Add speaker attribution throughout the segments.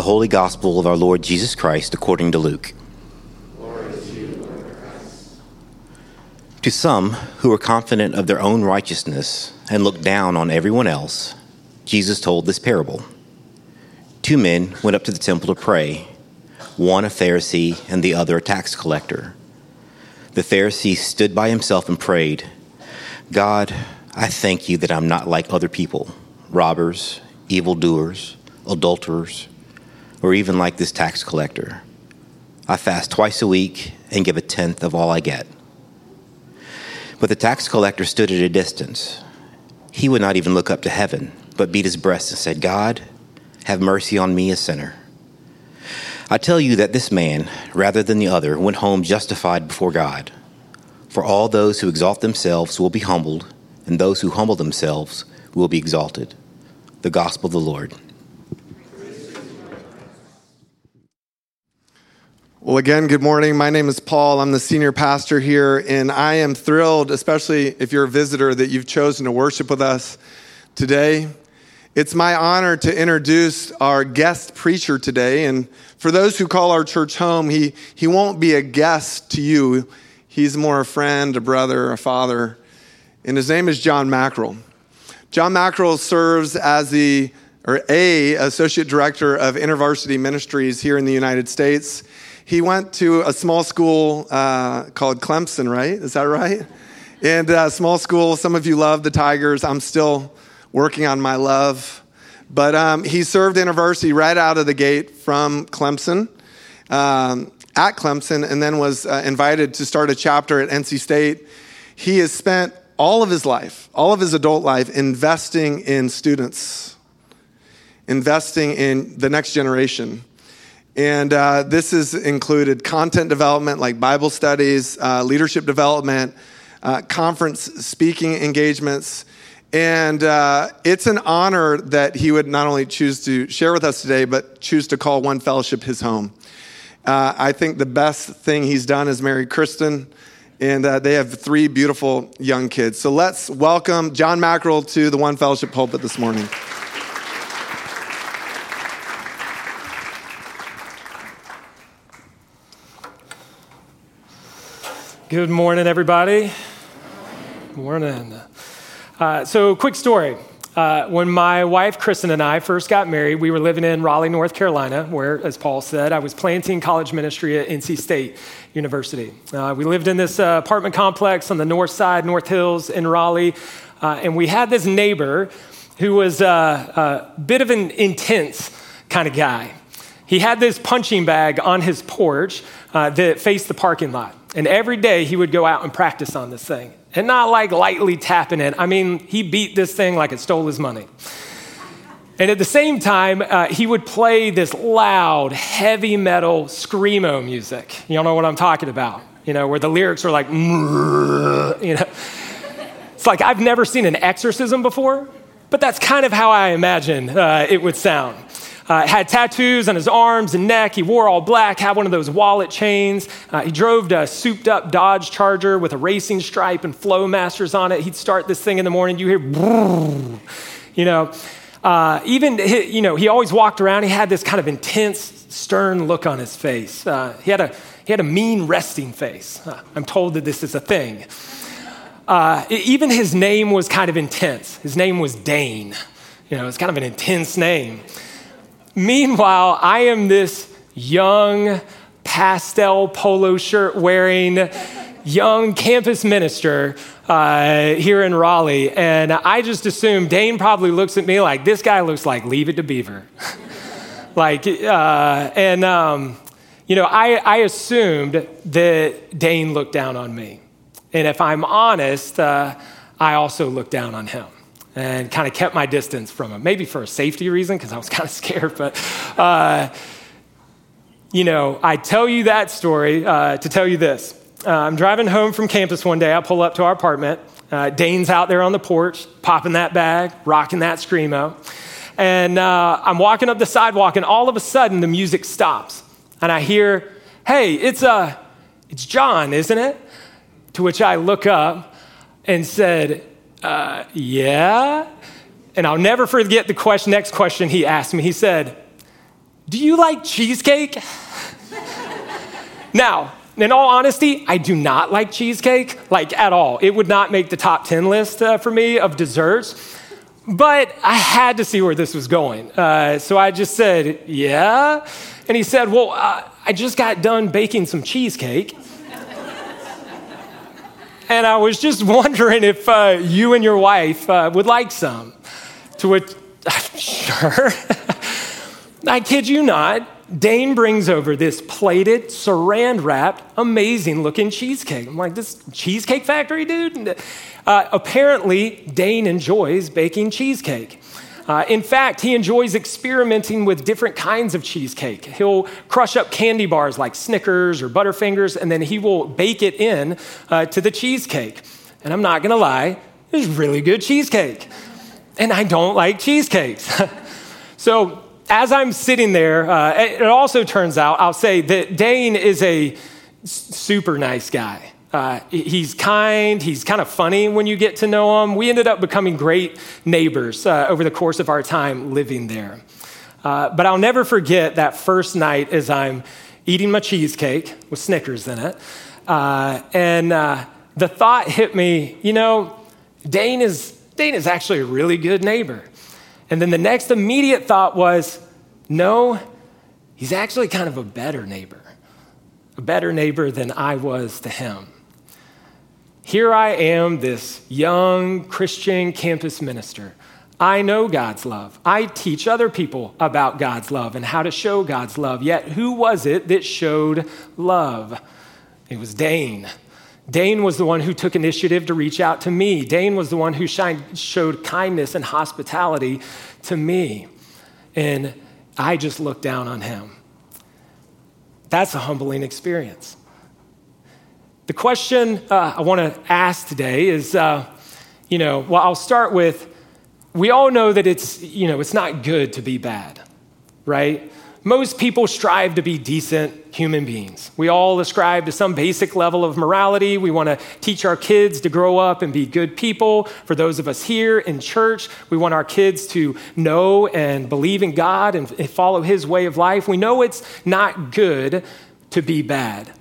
Speaker 1: The Holy Gospel of our Lord Jesus Christ according to Luke. To some who were confident of their own righteousness and looked down on everyone else, Jesus told this parable. Two men went up to the temple to pray, one a Pharisee and the other a tax collector. The Pharisee stood by himself and prayed, God, I thank you that I'm not like other people, robbers, evildoers, adulterers, or even like this tax collector. I fast twice a week and give a tenth of all I get. But the tax collector stood at a distance. He would not even look up to heaven, but beat his breast and said, God, have mercy on me, a sinner. I tell you that this man, rather than the other, went home justified before God. For all those who exalt themselves will be humbled, and those who humble themselves will be exalted. The Gospel of the Lord.
Speaker 2: Well, again, good morning. My name is Paul. I'm the senior pastor here, and I am thrilled, especially if you're a visitor, that you've chosen to worship with us today. It's my honor to introduce our guest preacher today. And for those who call our church home, he, he won't be a guest to you. He's more a friend, a brother, a father. And his name is John MacKorell. John MacKorell serves as the or a associate director of InterVarsity Ministries here in the United States. He went to a small school uh, called Clemson, right? Is that right? And uh, small school, some of you love the Tigers. I'm still working on my love. But um, he served InterVarsity right out of the gate from Clemson, um, at Clemson, and then was uh, invited to start a chapter at NC State. He has spent all of his life, all of his adult life, investing in students, investing in the next generation. And uh, this has included content development like Bible studies, uh, leadership development, uh, conference speaking engagements. And uh, it's an honor that he would not only choose to share with us today, but choose to call One Fellowship his home. Uh, I think the best thing he's done is marry Kristen, and uh, they have three beautiful young kids. So let's welcome John MacKorell to the One Fellowship pulpit this morning.
Speaker 3: Good morning, everybody. Morning. Uh, so, quick story. Uh, when my wife Kristen and I first got married, we were living in Raleigh, North Carolina, where, as Paul said, I was planting college ministry at NC State University. Uh, we lived in this uh, apartment complex on the north side, North Hills in Raleigh, uh, and we had this neighbor who was uh, a bit of an intense kind of guy. He had this punching bag on his porch that faced the parking lot. And every day he would go out and practice on this thing. And not like lightly tapping it. I mean, he beat this thing like it stole his money. And at the same time, uh, he would play this loud, heavy metal screamo music. Y'all know what I'm talking about, you know, where the lyrics are like, you know. It's like I've never seen an exorcism before, but that's kind of how I imagine uh, it would sound. Uh, had tattoos on his arms and neck. He wore all black, had one of those wallet chains. Uh, he drove a souped up Dodge Charger with a racing stripe and Flowmasters on it. He'd start this thing in the morning. You hear, you know. Uh, even, you know, he always walked around. He had this kind of intense, stern look on his face. Uh, he, had a, he had a mean, resting face. Uh, I'm told that this is a thing. Uh, even his name was kind of intense. His name was Dane. You know, it's kind of an intense name. Meanwhile, I am this young, pastel polo shirt wearing, young campus minister uh, here in Raleigh. And I just assume Dane probably looks at me like, this guy looks like Leave It to Beaver. like, uh, and, um, you know, I, I assumed that Dane looked down on me. And if I'm honest, uh, I also looked down on him and kind of kept my distance from him. Maybe for a safety reason, because I was kind of scared. But, uh, you know, I tell you that story uh, to tell you this. Uh, I'm driving home from campus one day. I pull up to our apartment. Uh, Dane's out there on the porch, popping that bag, rocking that screamo. And uh, I'm walking up the sidewalk, and all of a sudden, the music stops. And I hear, hey, it's, uh, it's John, isn't it? To which I look up and said, uh, yeah. And I'll never forget the question, next question he asked me. He said, Do you like cheesecake? now, in all honesty, I do not like cheesecake, like at all. It would not make the top 10 list uh, for me of desserts. But I had to see where this was going. Uh, so I just said, Yeah. And he said, Well, uh, I just got done baking some cheesecake. And I was just wondering if uh, you and your wife uh, would like some. To which, sure. I kid you not. Dane brings over this plated, saran wrapped, amazing looking cheesecake. I'm like, this cheesecake factory, dude? Uh, apparently, Dane enjoys baking cheesecake. Uh, in fact, he enjoys experimenting with different kinds of cheesecake. He'll crush up candy bars like Snickers or Butterfingers, and then he will bake it in uh, to the cheesecake. And I'm not gonna lie, it's really good cheesecake. And I don't like cheesecakes. so as I'm sitting there, uh, it also turns out, I'll say that Dane is a super nice guy. Uh, he's kind, he's kind of funny when you get to know him. We ended up becoming great neighbors uh, over the course of our time living there. Uh, but I'll never forget that first night as I'm eating my cheesecake with Snickers in it. Uh, and uh, the thought hit me, you know, Dane is, Dane is actually a really good neighbor. And then the next immediate thought was, no, he's actually kind of a better neighbor, a better neighbor than I was to him. Here I am, this young Christian campus minister. I know God's love. I teach other people about God's love and how to show God's love. Yet, who was it that showed love? It was Dane. Dane was the one who took initiative to reach out to me. Dane was the one who shined, showed kindness and hospitality to me. And I just looked down on him. That's a humbling experience. The question uh, I want to ask today is uh, you know, well, I'll start with we all know that it's, you know, it's not good to be bad, right? Most people strive to be decent human beings. We all ascribe to some basic level of morality. We want to teach our kids to grow up and be good people. For those of us here in church, we want our kids to know and believe in God and follow His way of life. We know it's not good to be bad.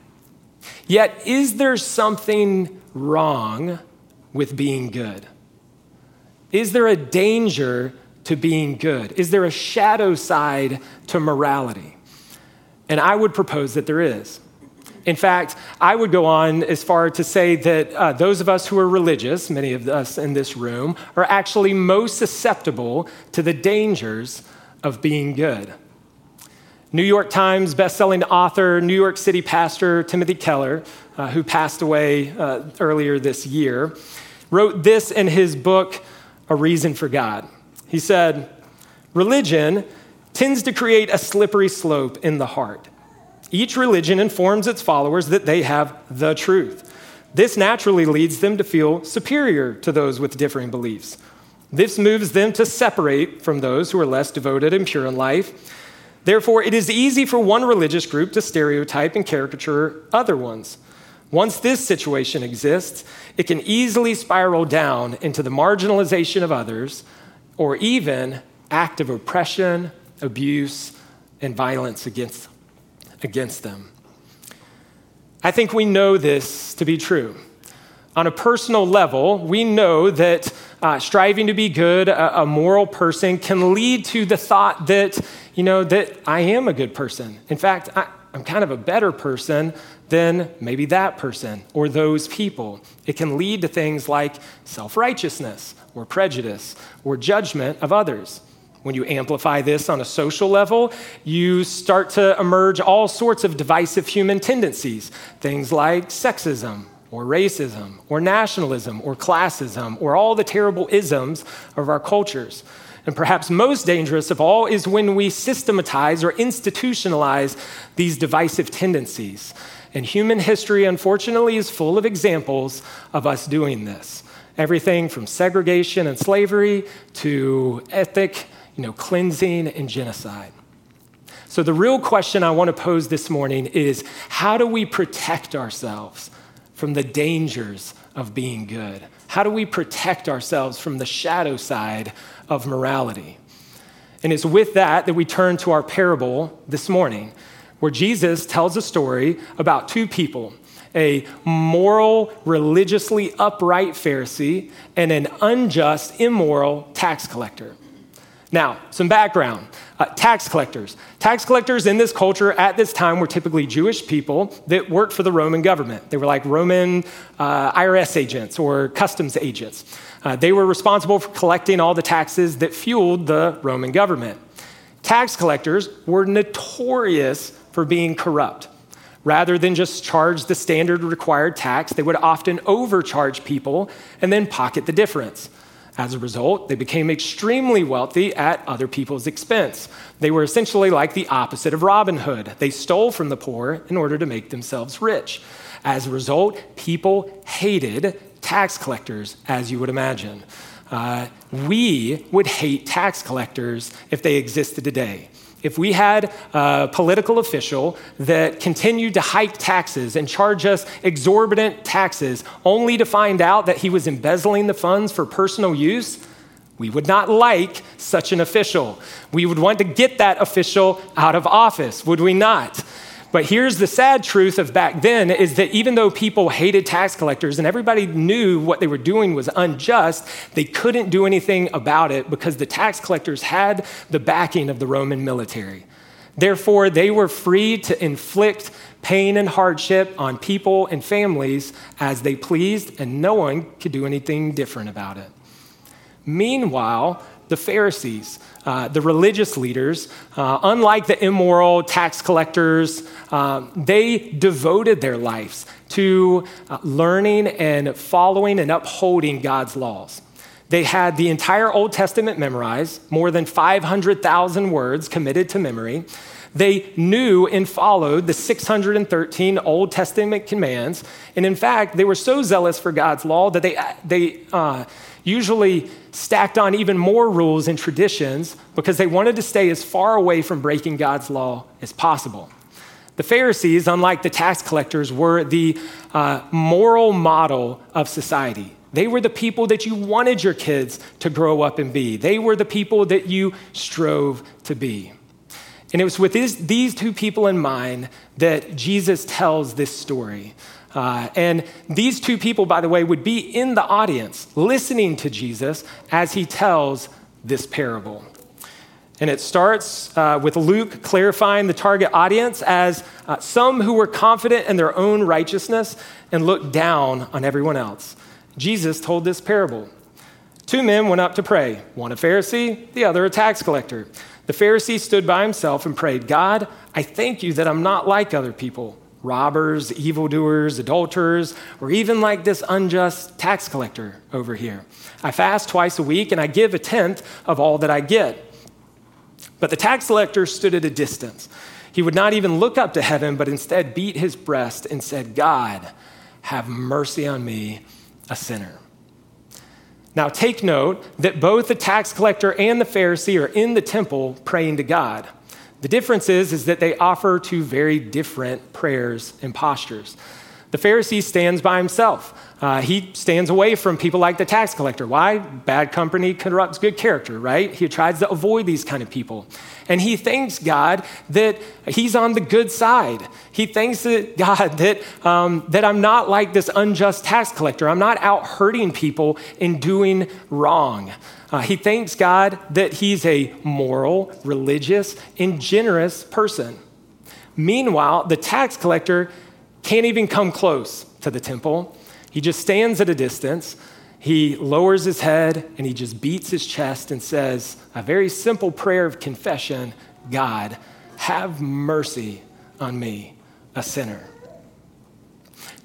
Speaker 3: Yet, is there something wrong with being good? Is there a danger to being good? Is there a shadow side to morality? And I would propose that there is. In fact, I would go on as far to say that uh, those of us who are religious, many of us in this room, are actually most susceptible to the dangers of being good. New York Times bestselling author, New York City pastor Timothy Keller, uh, who passed away uh, earlier this year, wrote this in his book, A Reason for God. He said, Religion tends to create a slippery slope in the heart. Each religion informs its followers that they have the truth. This naturally leads them to feel superior to those with differing beliefs. This moves them to separate from those who are less devoted and pure in life. Therefore, it is easy for one religious group to stereotype and caricature other ones. Once this situation exists, it can easily spiral down into the marginalization of others or even act of oppression, abuse, and violence against, against them. I think we know this to be true. On a personal level, we know that uh, striving to be good, a, a moral person, can lead to the thought that, you know, that I am a good person. In fact, I, I'm kind of a better person than maybe that person or those people. It can lead to things like self righteousness or prejudice or judgment of others. When you amplify this on a social level, you start to emerge all sorts of divisive human tendencies, things like sexism or racism or nationalism or classism or all the terrible isms of our cultures. And perhaps most dangerous of all is when we systematize or institutionalize these divisive tendencies. And human history, unfortunately, is full of examples of us doing this. Everything from segregation and slavery to ethnic you know, cleansing and genocide. So, the real question I want to pose this morning is how do we protect ourselves from the dangers of being good? How do we protect ourselves from the shadow side of morality? And it's with that that we turn to our parable this morning, where Jesus tells a story about two people a moral, religiously upright Pharisee and an unjust, immoral tax collector. Now, some background. Uh, tax collectors. Tax collectors in this culture at this time were typically Jewish people that worked for the Roman government. They were like Roman uh, IRS agents or customs agents. Uh, they were responsible for collecting all the taxes that fueled the Roman government. Tax collectors were notorious for being corrupt. Rather than just charge the standard required tax, they would often overcharge people and then pocket the difference. As a result, they became extremely wealthy at other people's expense. They were essentially like the opposite of Robin Hood. They stole from the poor in order to make themselves rich. As a result, people hated tax collectors, as you would imagine. Uh, we would hate tax collectors if they existed today. If we had a political official that continued to hike taxes and charge us exorbitant taxes only to find out that he was embezzling the funds for personal use, we would not like such an official. We would want to get that official out of office, would we not? But here's the sad truth of back then is that even though people hated tax collectors and everybody knew what they were doing was unjust, they couldn't do anything about it because the tax collectors had the backing of the Roman military. Therefore, they were free to inflict pain and hardship on people and families as they pleased, and no one could do anything different about it. Meanwhile, the Pharisees, uh, the religious leaders, uh, unlike the immoral tax collectors, uh, they devoted their lives to uh, learning and following and upholding God's laws. They had the entire Old Testament memorized, more than 500,000 words committed to memory. They knew and followed the 613 Old Testament commands. And in fact, they were so zealous for God's law that they, they uh, usually stacked on even more rules and traditions because they wanted to stay as far away from breaking God's law as possible. The Pharisees, unlike the tax collectors, were the uh, moral model of society. They were the people that you wanted your kids to grow up and be. They were the people that you strove to be. And it was with these two people in mind that Jesus tells this story. Uh, and these two people, by the way, would be in the audience listening to Jesus as he tells this parable. And it starts uh, with Luke clarifying the target audience as uh, some who were confident in their own righteousness and looked down on everyone else. Jesus told this parable. Two men went up to pray, one a Pharisee, the other a tax collector. The Pharisee stood by himself and prayed, God, I thank you that I'm not like other people robbers, evildoers, adulterers, or even like this unjust tax collector over here. I fast twice a week and I give a tenth of all that I get. But the tax collector stood at a distance. He would not even look up to heaven, but instead beat his breast and said, God, have mercy on me, a sinner. Now, take note that both the tax collector and the Pharisee are in the temple praying to God. The difference is, is that they offer two very different prayers and postures. The Pharisee stands by himself. Uh, he stands away from people like the tax collector. Why? Bad company corrupts good character, right? He tries to avoid these kind of people. And he thanks God that he's on the good side. He thanks God that, um, that I'm not like this unjust tax collector. I'm not out hurting people and doing wrong. Uh, he thanks God that he's a moral, religious, and generous person. Meanwhile, the tax collector can't even come close to the temple. He just stands at a distance. He lowers his head and he just beats his chest and says a very simple prayer of confession God, have mercy on me, a sinner.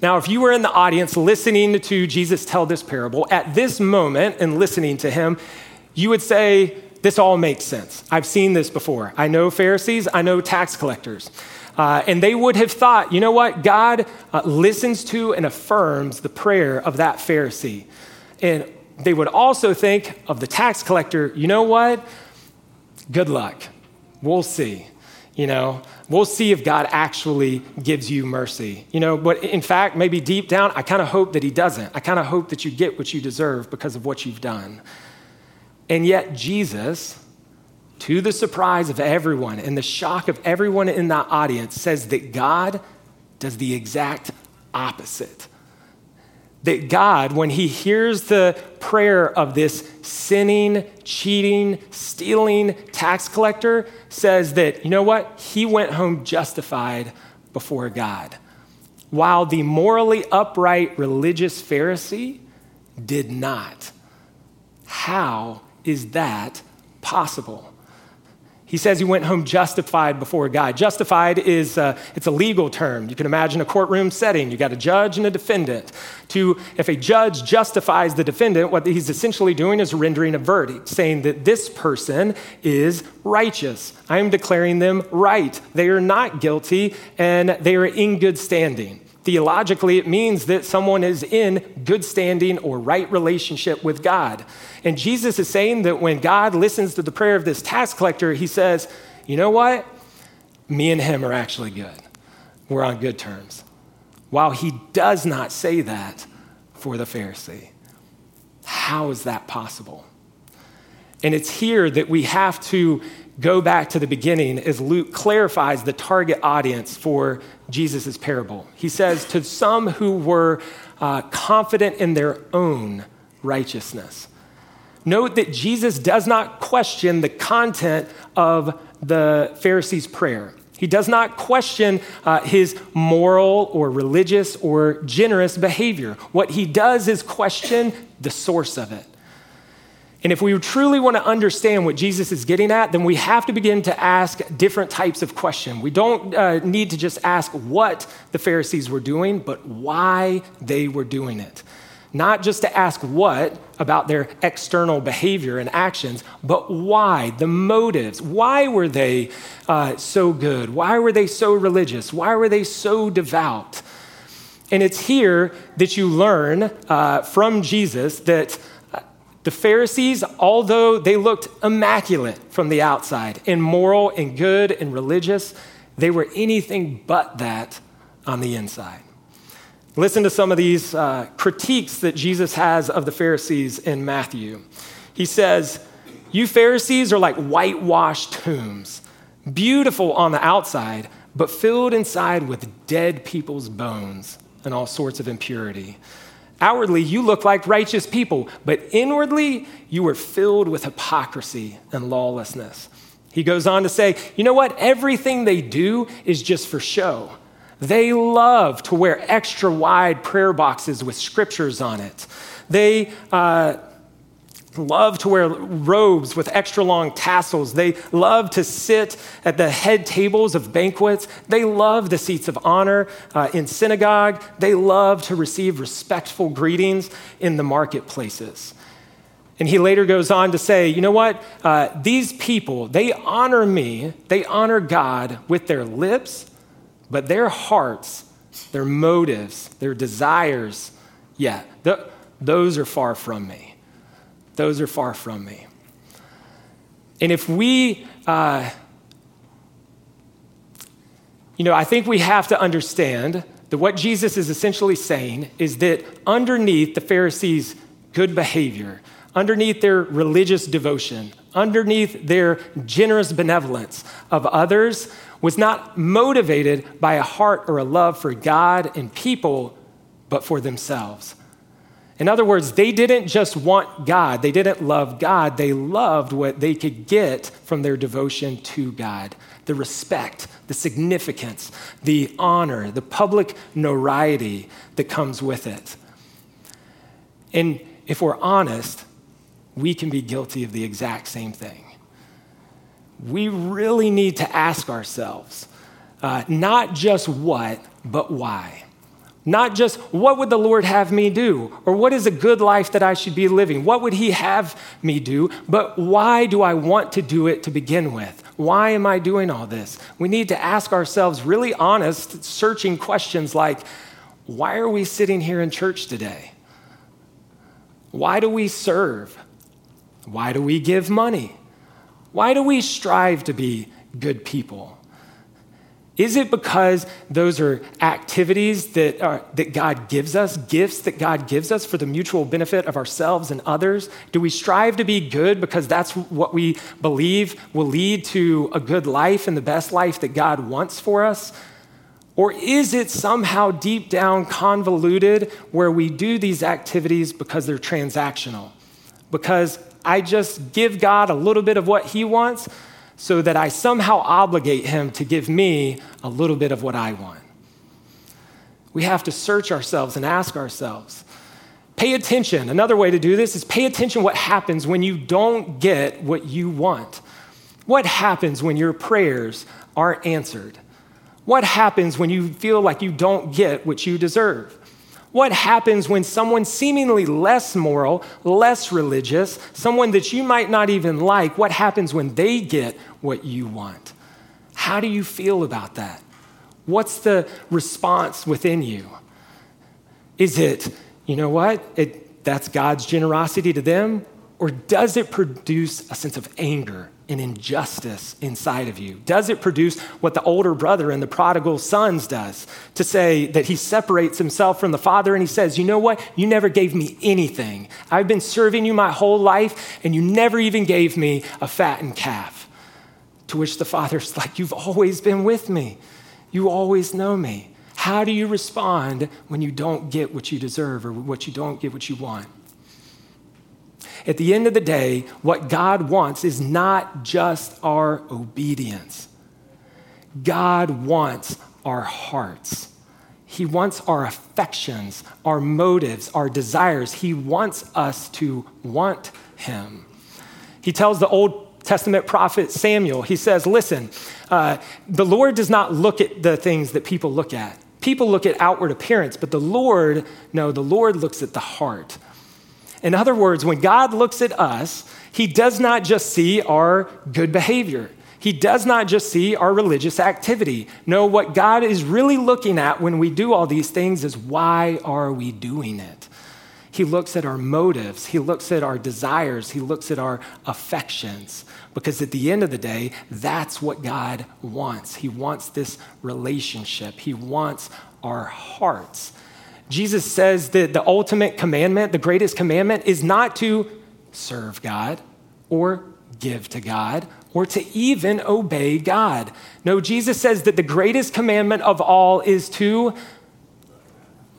Speaker 3: Now, if you were in the audience listening to Jesus tell this parable, at this moment and listening to him, you would say, This all makes sense. I've seen this before. I know Pharisees, I know tax collectors. Uh, and they would have thought, you know what? God uh, listens to and affirms the prayer of that Pharisee. And they would also think of the tax collector, you know what? Good luck. We'll see. You know, we'll see if God actually gives you mercy. You know, but in fact, maybe deep down, I kind of hope that He doesn't. I kind of hope that you get what you deserve because of what you've done. And yet, Jesus to the surprise of everyone and the shock of everyone in that audience, says that God does the exact opposite. That God, when he hears the prayer of this sinning, cheating, stealing tax collector, says that, you know what? He went home justified before God. While the morally upright religious Pharisee did not. How is that possible? He says he went home justified before God. Justified is uh, it's a legal term. You can imagine a courtroom setting. You got a judge and a defendant. To if a judge justifies the defendant, what he's essentially doing is rendering a verdict, saying that this person is righteous. I am declaring them right. They are not guilty and they are in good standing. Theologically, it means that someone is in good standing or right relationship with God. And Jesus is saying that when God listens to the prayer of this tax collector, he says, You know what? Me and him are actually good. We're on good terms. While he does not say that for the Pharisee. How is that possible? And it's here that we have to go back to the beginning as Luke clarifies the target audience for Jesus' parable. He says, To some who were uh, confident in their own righteousness. Note that Jesus does not question the content of the Pharisee's prayer. He does not question uh, his moral or religious or generous behavior. What he does is question the source of it. And if we truly want to understand what Jesus is getting at, then we have to begin to ask different types of questions. We don't uh, need to just ask what the Pharisees were doing, but why they were doing it. Not just to ask what about their external behavior and actions, but why, the motives. Why were they uh, so good? Why were they so religious? Why were they so devout? And it's here that you learn uh, from Jesus that the Pharisees, although they looked immaculate from the outside and moral and good and religious, they were anything but that on the inside. Listen to some of these uh, critiques that Jesus has of the Pharisees in Matthew. He says, You Pharisees are like whitewashed tombs, beautiful on the outside, but filled inside with dead people's bones and all sorts of impurity. Outwardly, you look like righteous people, but inwardly, you are filled with hypocrisy and lawlessness. He goes on to say, you know what? Everything they do is just for show. They love to wear extra wide prayer boxes with scriptures on it. They, uh, love to wear robes with extra long tassels. They love to sit at the head tables of banquets. They love the seats of honor uh, in synagogue. They love to receive respectful greetings in the marketplaces. And he later goes on to say, you know what? Uh, these people, they honor me, they honor God with their lips, but their hearts, their motives, their desires, yeah, those are far from me those are far from me. And if we, uh, you know, I think we have to understand that what Jesus is essentially saying is that underneath the Pharisees' good behavior, underneath their religious devotion, underneath their generous benevolence of others, was not motivated by a heart or a love for God and people, but for themselves. In other words, they didn't just want God, they didn't love God, they loved what they could get from their devotion to God the respect, the significance, the honor, the public notoriety that comes with it. And if we're honest, we can be guilty of the exact same thing. We really need to ask ourselves uh, not just what, but why. Not just what would the Lord have me do or what is a good life that I should be living? What would He have me do? But why do I want to do it to begin with? Why am I doing all this? We need to ask ourselves really honest, searching questions like why are we sitting here in church today? Why do we serve? Why do we give money? Why do we strive to be good people? Is it because those are activities that, are, that God gives us, gifts that God gives us for the mutual benefit of ourselves and others? Do we strive to be good because that's what we believe will lead to a good life and the best life that God wants for us? Or is it somehow deep down convoluted where we do these activities because they're transactional? Because I just give God a little bit of what He wants so that I somehow obligate Him to give me a little bit of what I want. We have to search ourselves and ask ourselves. Pay attention. Another way to do this is pay attention what happens when you don't get what you want. What happens when your prayers aren't answered? What happens when you feel like you don't get what you deserve? What happens when someone seemingly less moral, less religious, someone that you might not even like, what happens when they get what you want? How do you feel about that? What's the response within you? Is it, you know what, it, that's God's generosity to them? Or does it produce a sense of anger and injustice inside of you? Does it produce what the older brother in the prodigal sons does to say that he separates himself from the father and he says, You know what? You never gave me anything. I've been serving you my whole life and you never even gave me a fattened calf. To which the father's like, You've always been with me. You always know me. How do you respond when you don't get what you deserve or what you don't get what you want? At the end of the day, what God wants is not just our obedience, God wants our hearts. He wants our affections, our motives, our desires. He wants us to want Him. He tells the Old Testament prophet Samuel, he says, Listen, uh, the Lord does not look at the things that people look at. People look at outward appearance, but the Lord, no, the Lord looks at the heart. In other words, when God looks at us, he does not just see our good behavior. He does not just see our religious activity. No, what God is really looking at when we do all these things is why are we doing it? He looks at our motives, he looks at our desires, he looks at our affections. Because at the end of the day, that's what God wants. He wants this relationship, He wants our hearts. Jesus says that the ultimate commandment, the greatest commandment, is not to serve God or give to God or to even obey God. No, Jesus says that the greatest commandment of all is to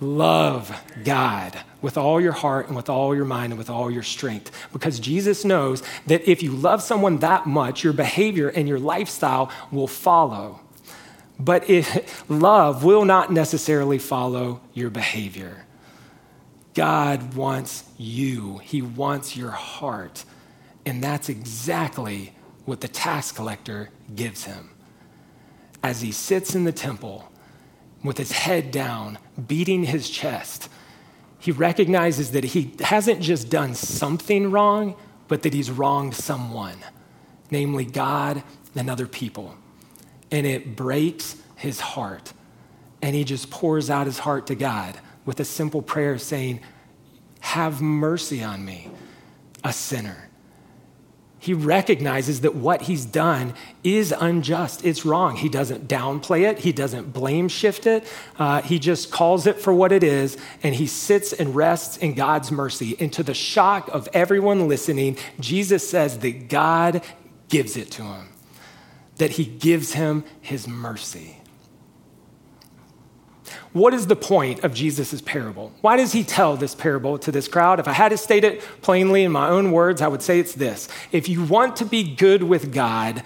Speaker 3: love God with all your heart and with all your mind and with all your strength. Because Jesus knows that if you love someone that much, your behavior and your lifestyle will follow. But if, love will not necessarily follow your behavior. God wants you, He wants your heart. And that's exactly what the tax collector gives him. As he sits in the temple with his head down, beating his chest, he recognizes that he hasn't just done something wrong, but that he's wronged someone, namely God and other people and it breaks his heart. And he just pours out his heart to God with a simple prayer saying, Have mercy on me, a sinner. He recognizes that what he's done is unjust. It's wrong. He doesn't downplay it, he doesn't blame shift it. Uh, he just calls it for what it is, and he sits and rests in God's mercy. And to the shock of everyone listening, Jesus says that God gives it to him that he gives him his mercy. What is the point of Jesus' parable? Why does he tell this parable to this crowd? If I had to state it plainly in my own words, I would say it's this If you want to be good with God,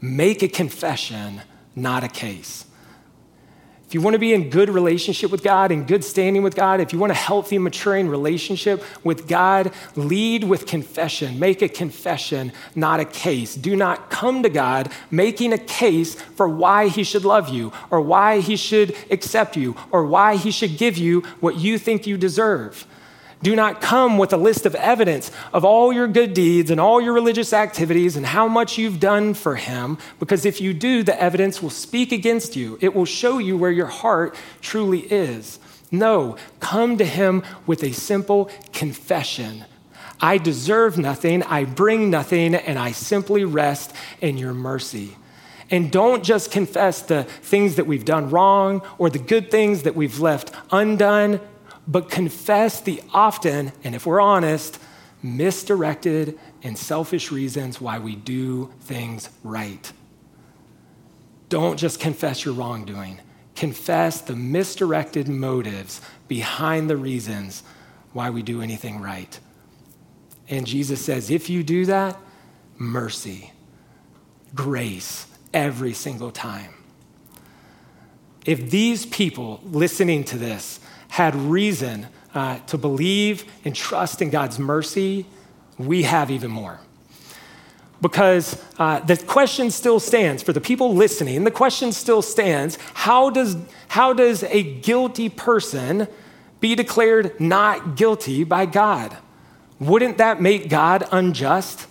Speaker 3: make a confession, not a case. If you want to be in good relationship with God, in good standing with God, if you want a healthy, maturing relationship with God, lead with confession. Make a confession, not a case. Do not come to God making a case for why He should love you, or why He should accept you, or why He should give you what you think you deserve. Do not come with a list of evidence of all your good deeds and all your religious activities and how much you've done for Him, because if you do, the evidence will speak against you. It will show you where your heart truly is. No, come to Him with a simple confession. I deserve nothing, I bring nothing, and I simply rest in your mercy. And don't just confess the things that we've done wrong or the good things that we've left undone, but confess the often, and if we're honest, misdirected and selfish reasons why we do things right. Don't just confess your wrongdoing, confess the misdirected motives behind the reasons why we do anything right. And Jesus says, if you do that, mercy, grace, every single time. If these people listening to this had reason uh, to believe and trust in God's mercy, we have even more. Because uh, the question still stands for the people listening, the question still stands how does, how does a guilty person be declared not guilty by God? Wouldn't that make God unjust?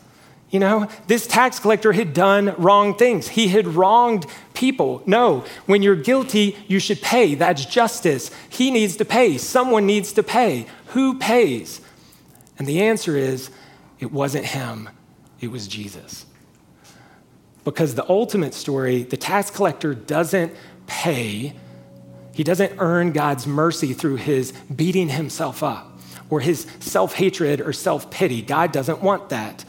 Speaker 3: You know, this tax collector had done wrong things. He had wronged people. No, when you're guilty, you should pay. That's justice. He needs to pay. Someone needs to pay. Who pays? And the answer is it wasn't him, it was Jesus. Because the ultimate story, the tax collector doesn't pay, he doesn't earn God's mercy through his beating himself up or his self hatred or self pity. God doesn't want that.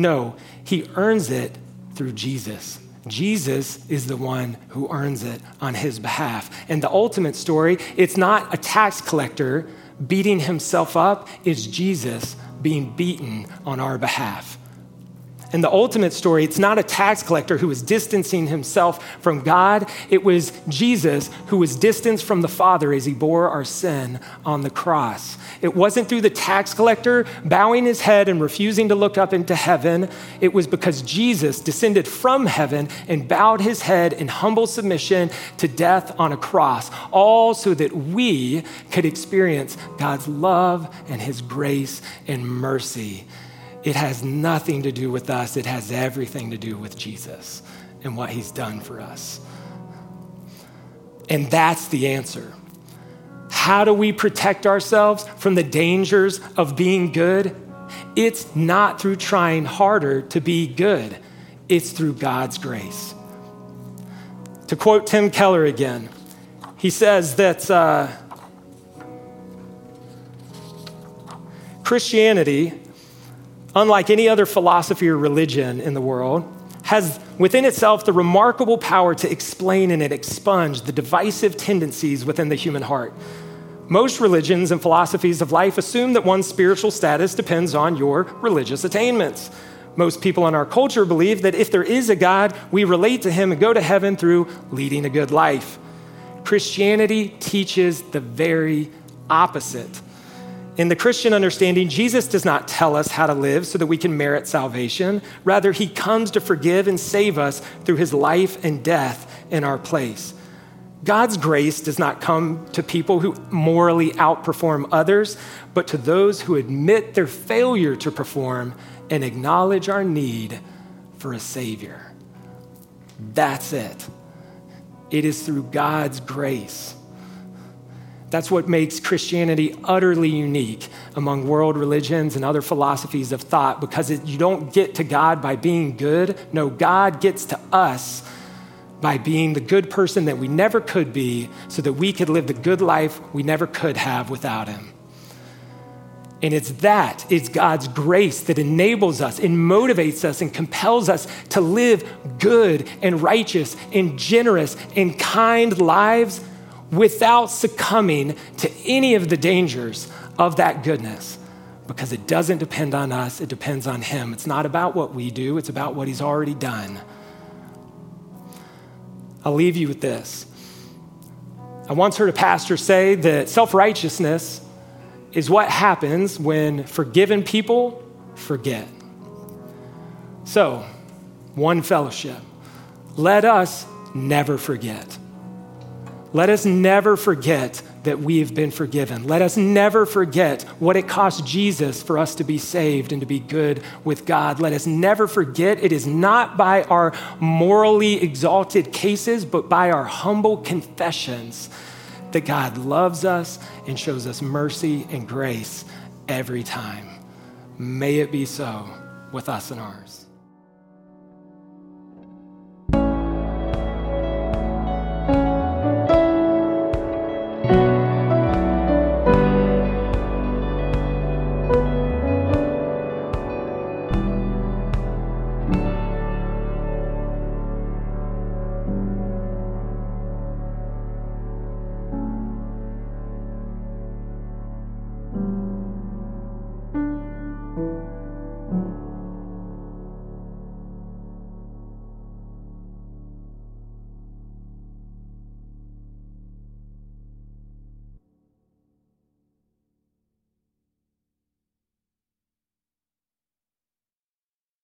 Speaker 3: No, he earns it through Jesus. Jesus is the one who earns it on his behalf. And the ultimate story, it's not a tax collector beating himself up, it's Jesus being beaten on our behalf. In the ultimate story, it's not a tax collector who was distancing himself from God. It was Jesus who was distanced from the Father as he bore our sin on the cross. It wasn't through the tax collector bowing his head and refusing to look up into heaven. It was because Jesus descended from heaven and bowed his head in humble submission to death on a cross, all so that we could experience God's love and his grace and mercy. It has nothing to do with us, it has everything to do with Jesus and what he's done for us. And that's the answer. How do we protect ourselves from the dangers of being good? It's not through trying harder to be good, it's through God's grace. To quote Tim Keller again, he says that uh, Christianity unlike any other philosophy or religion in the world, has within itself the remarkable power to explain and expunge the divisive tendencies within the human heart. Most religions and philosophies of life assume that one's spiritual status depends on your religious attainments. Most people in our culture believe that if there is a God, we relate to him and go to heaven through leading a good life. Christianity teaches the very opposite. In the Christian understanding, Jesus does not tell us how to live so that we can merit salvation. Rather, he comes to forgive and save us through his life and death in our place. God's grace does not come to people who morally outperform others, but to those who admit their failure to perform and acknowledge our need for a Savior. That's it. It is through God's grace that's what makes Christianity utterly unique among world religions and other philosophies of thought because it, you don't get to God by being good. No, God gets to us by being the good person that we never could be so that we could live the good life we never could have without Him. And it's that, it's God's grace that enables us and motivates us and compels us to live good and righteous and generous and kind lives without succumbing to any of the dangers of that goodness because it doesn't depend on us, it depends on Him. It's not about what we do, it's about what He's already done. I'll leave you with this. I once heard a pastor say that self righteousness is what happens when forgiven people forget. So, one fellowship. Let us never forget. Let us never forget that we have been forgiven. Let us never forget what it cost Jesus for us to be saved and to be good with God. Let us never forget it is not by our morally exalted cases, but by our humble confessions that God loves us and shows us mercy and grace every time. May it be so with us and ours.